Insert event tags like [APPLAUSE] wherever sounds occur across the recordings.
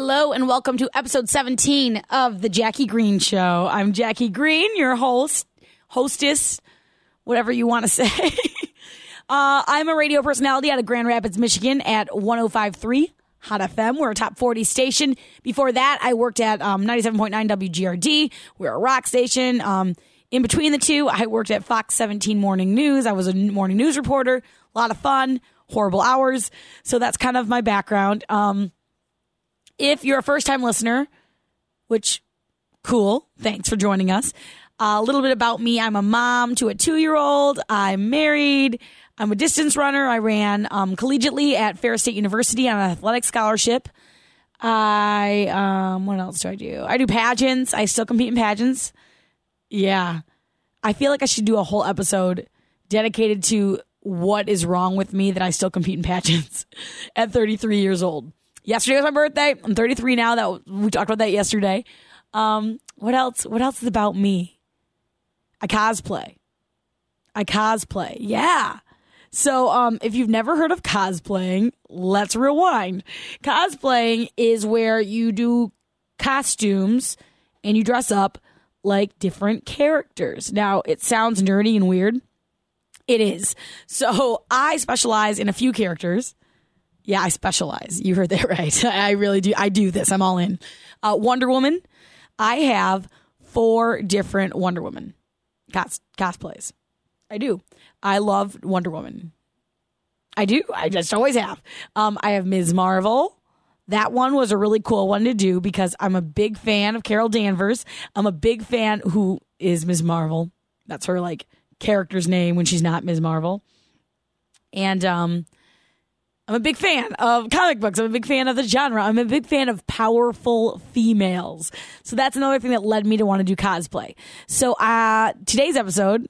Hello and welcome to episode 17 of the Jackie Green Show. I'm Jackie Green, your host, hostess, whatever you want to [LAUGHS] say. uh, I'm a radio personality out of Grand Rapids, Michigan at 1053 Hot FM. We're a top 40 station. Before that, I worked at um, 97.9 WGRD. We're a rock station. Um, in between the two, I worked at Fox 17 Morning News. I was a morning news reporter. A lot of fun, horrible hours. So that's kind of my background. Um, if you're a first time listener, which cool, thanks for joining us. Uh, a little bit about me. I'm a mom to a two year old. I'm married. I'm a distance runner. I ran um, collegiately at Ferris State University on an athletic scholarship. I, um, what else do I do? I do pageants. I still compete in pageants. Yeah. I feel like I should do a whole episode dedicated to what is wrong with me that I still compete in [LAUGHS] pageants at 33 years old. Yesterday was my birthday. I'm 33 now. That we talked about that yesterday. Um, what else? What else is about me? I cosplay. I cosplay. Yeah. So, um, if you've never heard of cosplaying, let's rewind. Cosplaying is where you do costumes and you dress up like different characters. Now, it sounds nerdy and weird. It is. So, I specialize in a few characters. Yeah, I specialize. You heard that [LAUGHS] right. I really do. I do this. I'm all in. Uh, Wonder Woman. I have four different Wonder Woman cos- cosplays. I do. I love Wonder Woman. I do. I just always have. Um, I have Ms. Marvel. That one was a really cool one to do because I'm a big fan of Carol Danvers. I'm a big fan who is Ms. Marvel. That's her like character's name when she's not Ms. Marvel. And um, I'm a big fan of comic books. I'm a big fan of the genre. I'm a big fan of powerful females. So that's another thing that led me to want to do cosplay. So uh, today's episode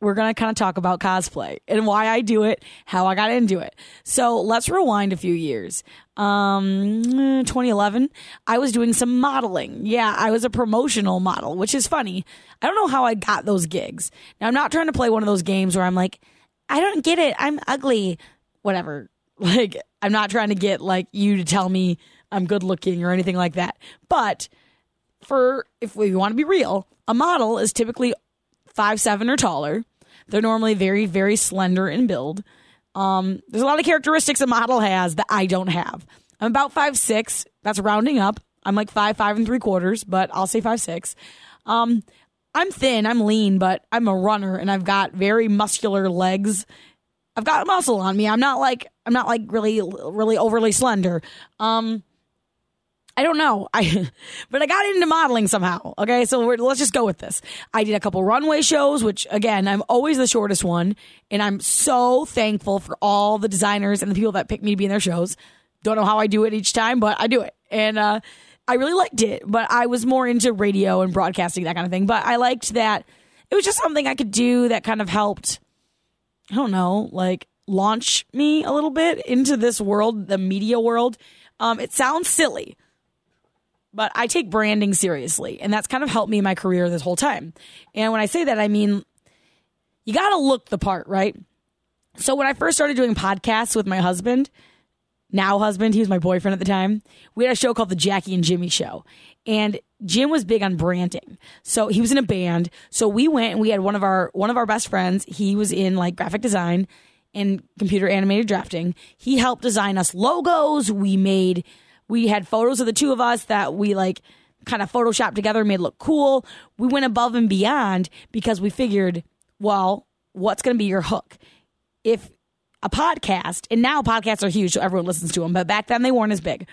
we're going to kind of talk about cosplay and why I do it, how I got into it. So let's rewind a few years. Um, 2011, I was doing some modeling. Yeah, I was a promotional model, which is funny. I don't know how I got those gigs. Now, I'm not trying to play one of those games where I'm like, I don't get it. I'm ugly. Whatever. [LAUGHS] Like, I'm not trying to get like you to tell me I'm good looking or anything like that. But for if we want to be real, a model is typically five seven or taller. They're normally very very slender in build. Um, there's a lot of characteristics a model has that I don't have. I'm about five six. That's rounding up. I'm like five five and three quarters, but I'll say five six. Um, I'm thin. I'm lean, but I'm a runner, and I've got very muscular legs. I've got muscle on me. I'm not like I'm not like really really overly slender. Um, I don't know. I, [LAUGHS] but I got into modeling somehow. Okay. So let's just go with this. I did a couple runway shows, which again, I'm always the shortest one. And I'm so thankful for all the designers and the people that pick me to be in their shows. Don't know how I do it each time, but I do it. And, uh, I really liked it, but I was more into radio and broadcasting, that kind of thing. But I liked that it was just something I could do that kind of helped, I don't know, like launch me a little bit into this world, the media world. Um, it sounds silly, but I take branding seriously, and that's kind of helped me in my career this whole time. And when I say that, I mean you got to look the part, right? So when I first started doing podcasts with my husband, now husband, he was my boyfriend at the time, we had a show called The Jackie and Jimmy Show. And Jim was big on branding. So he was in a band. So we went and we had one of our one of our best friends, he was in like graphic design and computer animated drafting. He helped design us logos. We made we had photos of the two of us that we like kind of photoshopped together, and made look cool. We went above and beyond because we figured, well, what's going to be your hook? If a podcast, and now podcasts are huge, so everyone listens to them, but back then they weren't as big.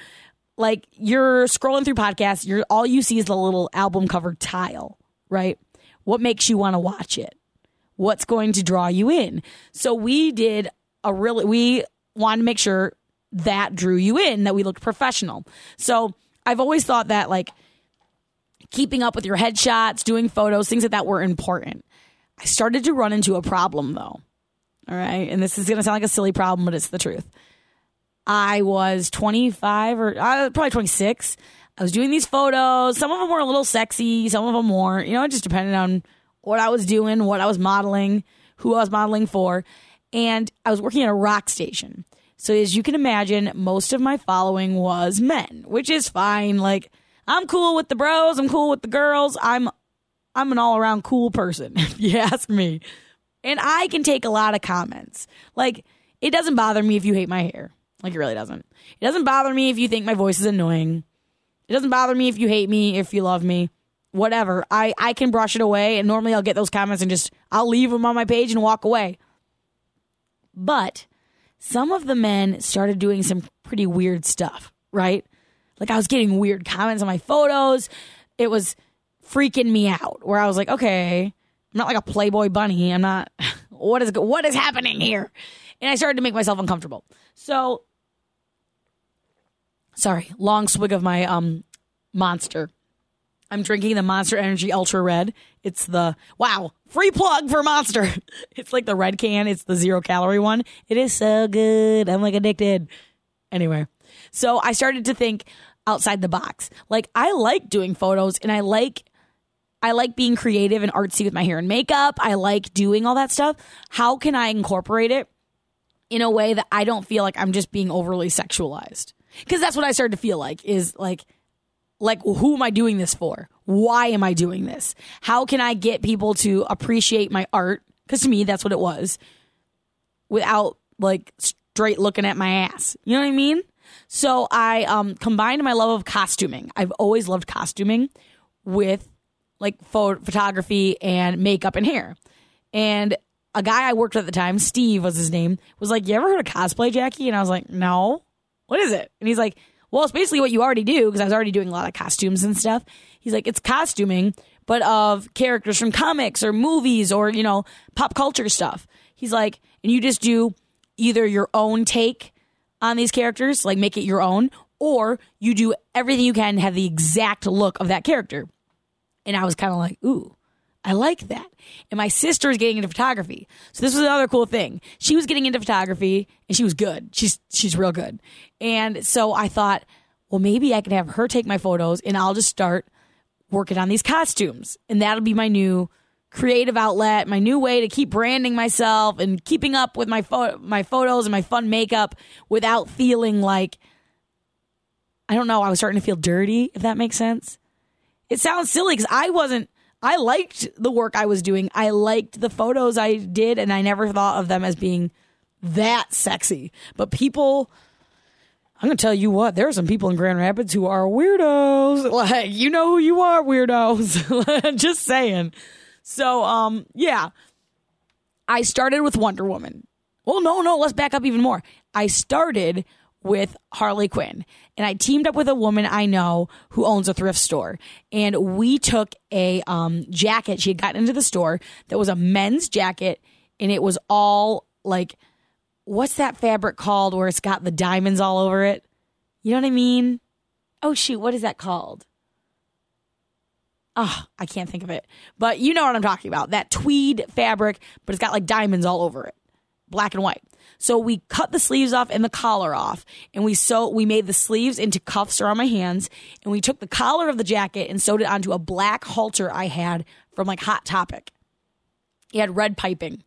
Like you're scrolling through podcasts, you're all you see is the little album cover tile, right? What makes you want to watch it? What's going to draw you in? So we did a really we wanted to make sure that drew you in, that we looked professional. So I've always thought that like keeping up with your headshots, doing photos, things like that were important. I started to run into a problem though. All right. And this is going to sound like a silly problem, but it's the truth. I was 25 or uh, probably 26. I was doing these photos. Some of them were a little sexy, some of them weren't. You know, it just depended on what I was doing, what I was modeling, who I was modeling for. And I was working at a rock station. So as you can imagine, most of my following was men, which is fine. Like I'm cool with the bros, I'm cool with the girls. I'm I'm an all-around cool person, [LAUGHS] if you ask me. And I can take a lot of comments. Like it doesn't bother me if you hate my hair. Like it really doesn't. It doesn't bother me if you think my voice is annoying. It doesn't bother me if you hate me, if you love me, whatever. I I can brush it away and normally I'll get those comments and just I'll leave them on my page and walk away. But some of the men started doing some pretty weird stuff, right? Like I was getting weird comments on my photos. It was freaking me out where I was like, okay, I'm not like a Playboy bunny. I'm not [LAUGHS] what is what is happening here? And I started to make myself uncomfortable. So sorry, long swig of my um monster. I'm drinking the Monster Energy Ultra Red. It's the wow, free plug for Monster. [LAUGHS] It's like the red can, it's the zero calorie one. It is so good. I'm like addicted. Anyway, so I started to think outside the box. Like I like doing photos and I like I like being creative and artsy with my hair and makeup. I like doing all that stuff. How can I incorporate it in a way that I don't feel like I'm just being overly sexualized? Because that's what I started to feel like is like like who am I doing this for? Why am I doing this? How can I get people to appreciate my art? Because to me, that's what it was without like straight looking at my ass. You know what I mean? So I um, combined my love of costuming. I've always loved costuming with like pho- photography and makeup and hair. And a guy I worked with at the time, Steve was his name, was like, You ever heard of cosplay, Jackie? And I was like, No. What is it? And he's like, well, it's basically what you already do because I was already doing a lot of costumes and stuff. He's like, it's costuming, but of characters from comics or movies or, you know, pop culture stuff. He's like, and you just do either your own take on these characters, like make it your own, or you do everything you can have the exact look of that character. And I was kind of like, ooh, I like that. And my sister is getting into photography. So this was another cool thing. She was getting into photography and she was good. She's she's real good. And so I thought, well, maybe I can have her take my photos and I'll just start working on these costumes. And that'll be my new creative outlet, my new way to keep branding myself and keeping up with my my photos and my fun makeup without feeling like I don't know, I was starting to feel dirty, if that makes sense. It sounds silly cuz I wasn't I liked the work I was doing. I liked the photos I did, and I never thought of them as being that sexy. But people, I'm gonna tell you what, there are some people in Grand Rapids who are weirdos. [LAUGHS] Like, you know who you are, weirdos. [LAUGHS] Just saying. So, um, yeah. I started with Wonder Woman. Well, no, no, let's back up even more. I started with Harley Quinn. And I teamed up with a woman I know who owns a thrift store. And we took a um, jacket she had gotten into the store that was a men's jacket. And it was all like, what's that fabric called where it's got the diamonds all over it? You know what I mean? Oh, shoot. What is that called? Oh, I can't think of it. But you know what I'm talking about. That tweed fabric, but it's got like diamonds all over it, black and white. So we cut the sleeves off and the collar off, and we sew. We made the sleeves into cuffs around my hands, and we took the collar of the jacket and sewed it onto a black halter I had from like Hot Topic. It had red piping,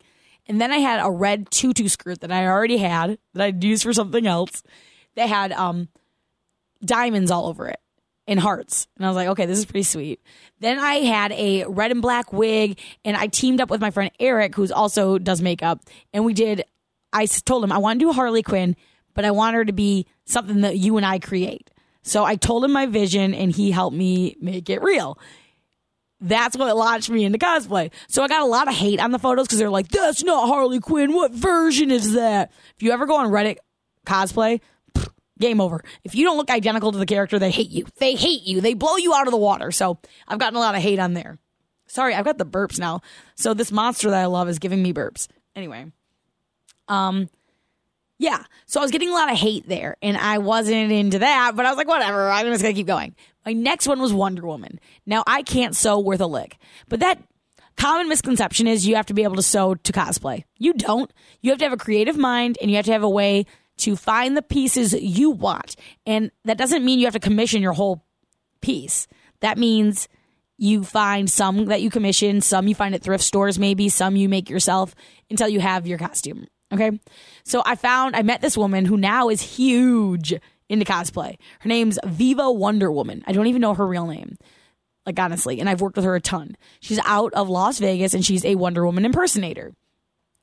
and then I had a red tutu skirt that I already had that I'd used for something else. That had um diamonds all over it and hearts. And I was like, okay, this is pretty sweet. Then I had a red and black wig and I teamed up with my friend Eric, who's also does makeup, and we did I told him I want to do Harley Quinn, but I want her to be something that you and I create. So I told him my vision and he helped me make it real. That's what launched me into cosplay. So I got a lot of hate on the photos because they're like, that's not Harley Quinn. What version is that? If you ever go on Reddit cosplay, game over. If you don't look identical to the character, they hate you. They hate you. They blow you out of the water. So I've gotten a lot of hate on there. Sorry, I've got the burps now. So this monster that I love is giving me burps. Anyway. Um, yeah. So I was getting a lot of hate there and I wasn't into that, but I was like, whatever, I'm just gonna keep going. My next one was Wonder Woman. Now I can't sew worth a lick, but that common misconception is you have to be able to sew to cosplay. You don't. You have to have a creative mind and you have to have a way to find the pieces you want. And that doesn't mean you have to commission your whole piece. That means you find some that you commission, some you find at thrift stores, maybe some you make yourself until you have your costume Okay. So I found, I met this woman who now is huge into cosplay. Her name's Viva Wonder Woman. I don't even know her real name, like honestly, and I've worked with her a ton. She's out of Las Vegas and she's a Wonder Woman impersonator.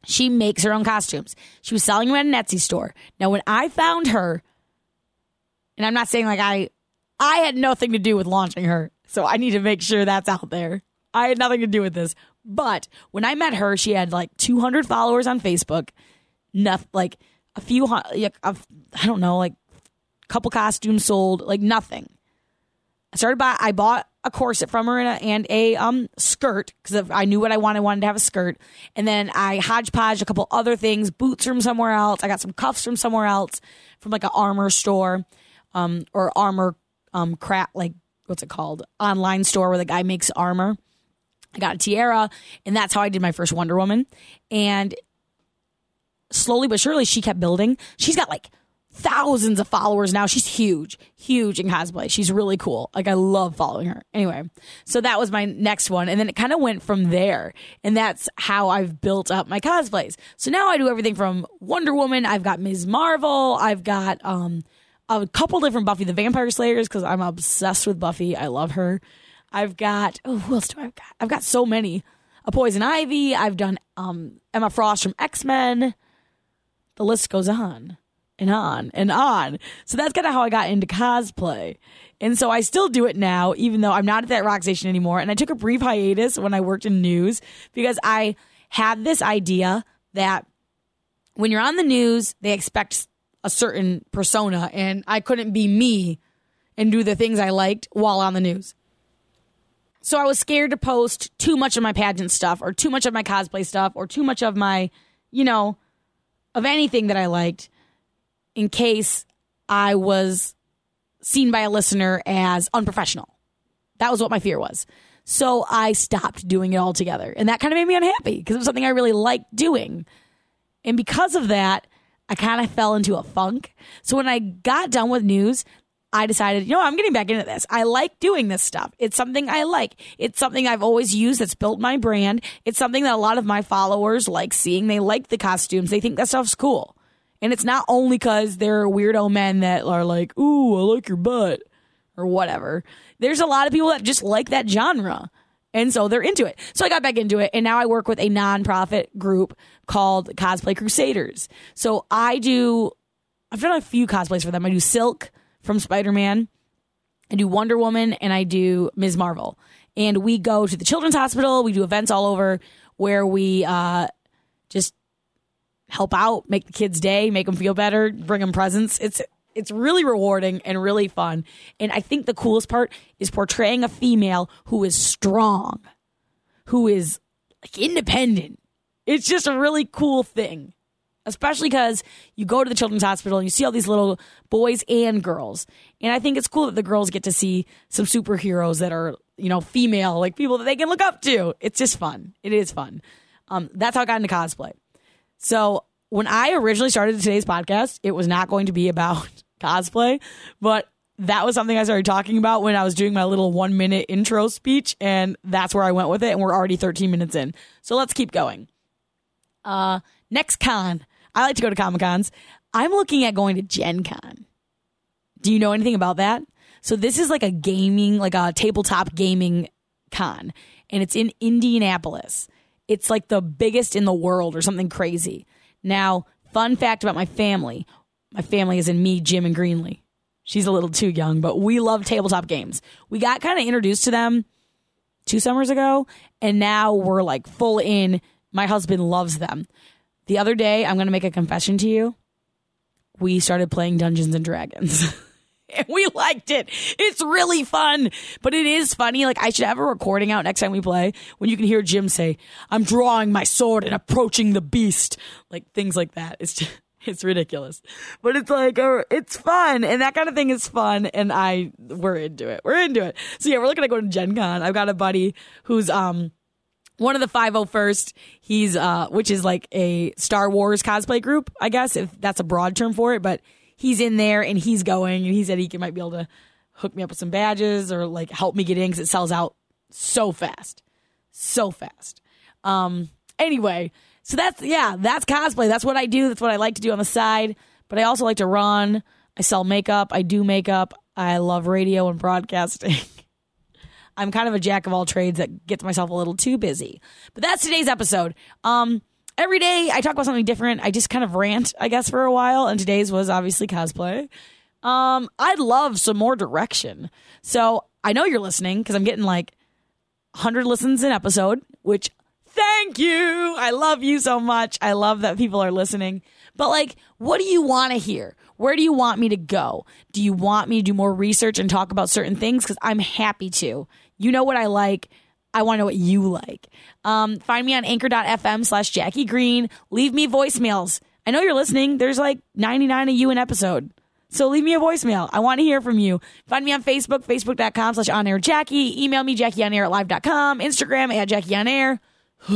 She makes her own costumes. She was selling them at an Etsy store. Now, when I found her, and I'm not saying like I, I had nothing to do with launching her, so I need to make sure that's out there. I had nothing to do with this. But when I met her, she had like 200 followers on Facebook, nothing like a few, like, I don't know, like a couple costumes sold, like nothing. I started by I bought a corset from her and a, and a um skirt because I knew what I wanted. I wanted to have a skirt, and then I hodgepodge a couple other things, boots from somewhere else. I got some cuffs from somewhere else, from like an armor store, um or armor um crap like what's it called online store where the guy makes armor. I got a tiara, and that's how I did my first Wonder Woman. And slowly but surely, she kept building. She's got like thousands of followers now. She's huge, huge in cosplay. She's really cool. Like I love following her. Anyway, so that was my next one. And then it kind of went from there. And that's how I've built up my cosplays. So now I do everything from Wonder Woman. I've got Ms. Marvel. I've got, um, a couple different Buffy the Vampire Slayers because I'm obsessed with Buffy. I love her. I've got oh, who else do I have got? I've got so many. A Poison Ivy. I've done um, Emma Frost from X Men. The list goes on and on and on. So that's kind of how I got into cosplay. And so I still do it now, even though I'm not at that rock station anymore. And I took a brief hiatus when I worked in news because I had this idea that when you're on the news, they expect a certain persona, and I couldn't be me and do the things I liked while on the news. So I was scared to post too much of my pageant stuff or too much of my cosplay stuff or too much of my, you know, of anything that I liked in case I was seen by a listener as unprofessional. That was what my fear was. So I stopped doing it altogether. And that kind of made me unhappy because it was something I really liked doing. And because of that, I kind of fell into a funk. So when I got done with news, I decided, you know, I'm getting back into this. I like doing this stuff. It's something I like. It's something I've always used that's built my brand. It's something that a lot of my followers like seeing. They like the costumes. They think that stuff's cool. And it's not only because they're weirdo men that are like, ooh, I like your butt or whatever. There's a lot of people that just like that genre. And so they're into it. So I got back into it. And now I work with a nonprofit group called Cosplay Crusaders. So I do, I've done a few cosplays for them. I do Silk from Spider Man, I do Wonder Woman, and I do Ms. Marvel. And we go to the Children's Hospital. We do events all over where we uh, just help out, make the kids' day, make them feel better, bring them presents. It's it's really rewarding and really fun. And I think the coolest part is portraying a female who is strong, who is like independent. It's just a really cool thing, especially because you go to the children's hospital and you see all these little boys and girls. And I think it's cool that the girls get to see some superheroes that are, you know, female, like people that they can look up to. It's just fun. It is fun. Um, that's how I got into cosplay. So when I originally started today's podcast, it was not going to be about [LAUGHS] cosplay, but that was something I started talking about when I was doing my little one minute intro speech, and that's where I went with it. And we're already 13 minutes in. So let's keep going. Uh, next con. I like to go to Comic Cons. I'm looking at going to Gen Con. Do you know anything about that? So this is like a gaming, like a tabletop gaming con, and it's in Indianapolis. It's like the biggest in the world or something crazy. Now, fun fact about my family my family is in me, Jim, and Greenlee. She's a little too young, but we love tabletop games. We got kind of introduced to them two summers ago, and now we're like full in. My husband loves them. The other day, I'm going to make a confession to you. We started playing Dungeons and Dragons. [LAUGHS] and we liked it. It's really fun, but it is funny. Like I should have a recording out next time we play when you can hear Jim say, "I'm drawing my sword and approaching the beast," like things like that. It's just, [LAUGHS] it's ridiculous, but it's like uh, it's fun, and that kind of thing is fun, and I we're into it. We're into it. So yeah, we're looking at going to Gen Con. I've got a buddy who's um one of the 501st he's uh which is like a star wars cosplay group i guess if that's a broad term for it but he's in there and he's going and he said he can, might be able to hook me up with some badges or like help me get in because it sells out so fast so fast um anyway So that's yeah, that's cosplay. That's what I do. That's what I like to do on the side. But I also like to run. I sell makeup. I do makeup. I love radio and broadcasting. [LAUGHS] I'm kind of a jack of all trades that gets myself a little too busy. But that's today's episode. Um, every day I talk about something different. I just kind of rant, I guess, for a while. And today's was obviously cosplay. Um, I'd love some more direction. So I know you're listening because I'm getting like 100 listens an episode, which thank you. I love you so much. I love that people are listening. But like, what do you want to hear? Where do you want me to go? Do you want me to do more research and talk about certain things? Because I'm happy to. You know what I like. I want to know what you like. Um, find me on anchor.fm slash Jackie Green. Leave me voicemails. I know you're listening. There's like 99 of you an episode. So leave me a voicemail. I want to hear from you. Find me on Facebook, facebook.com slash on air Jackie. Email me, Jackie on air at live.com. Instagram at Jackie on air. [SIGHS]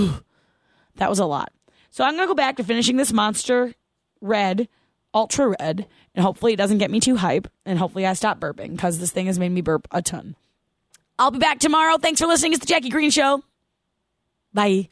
that was a lot. So I'm going to go back to finishing this monster red, ultra red, and hopefully it doesn't get me too hype. And hopefully I stop burping because this thing has made me burp a ton. I'll be back tomorrow. Thanks for listening. It's the Jackie Green Show. Bye.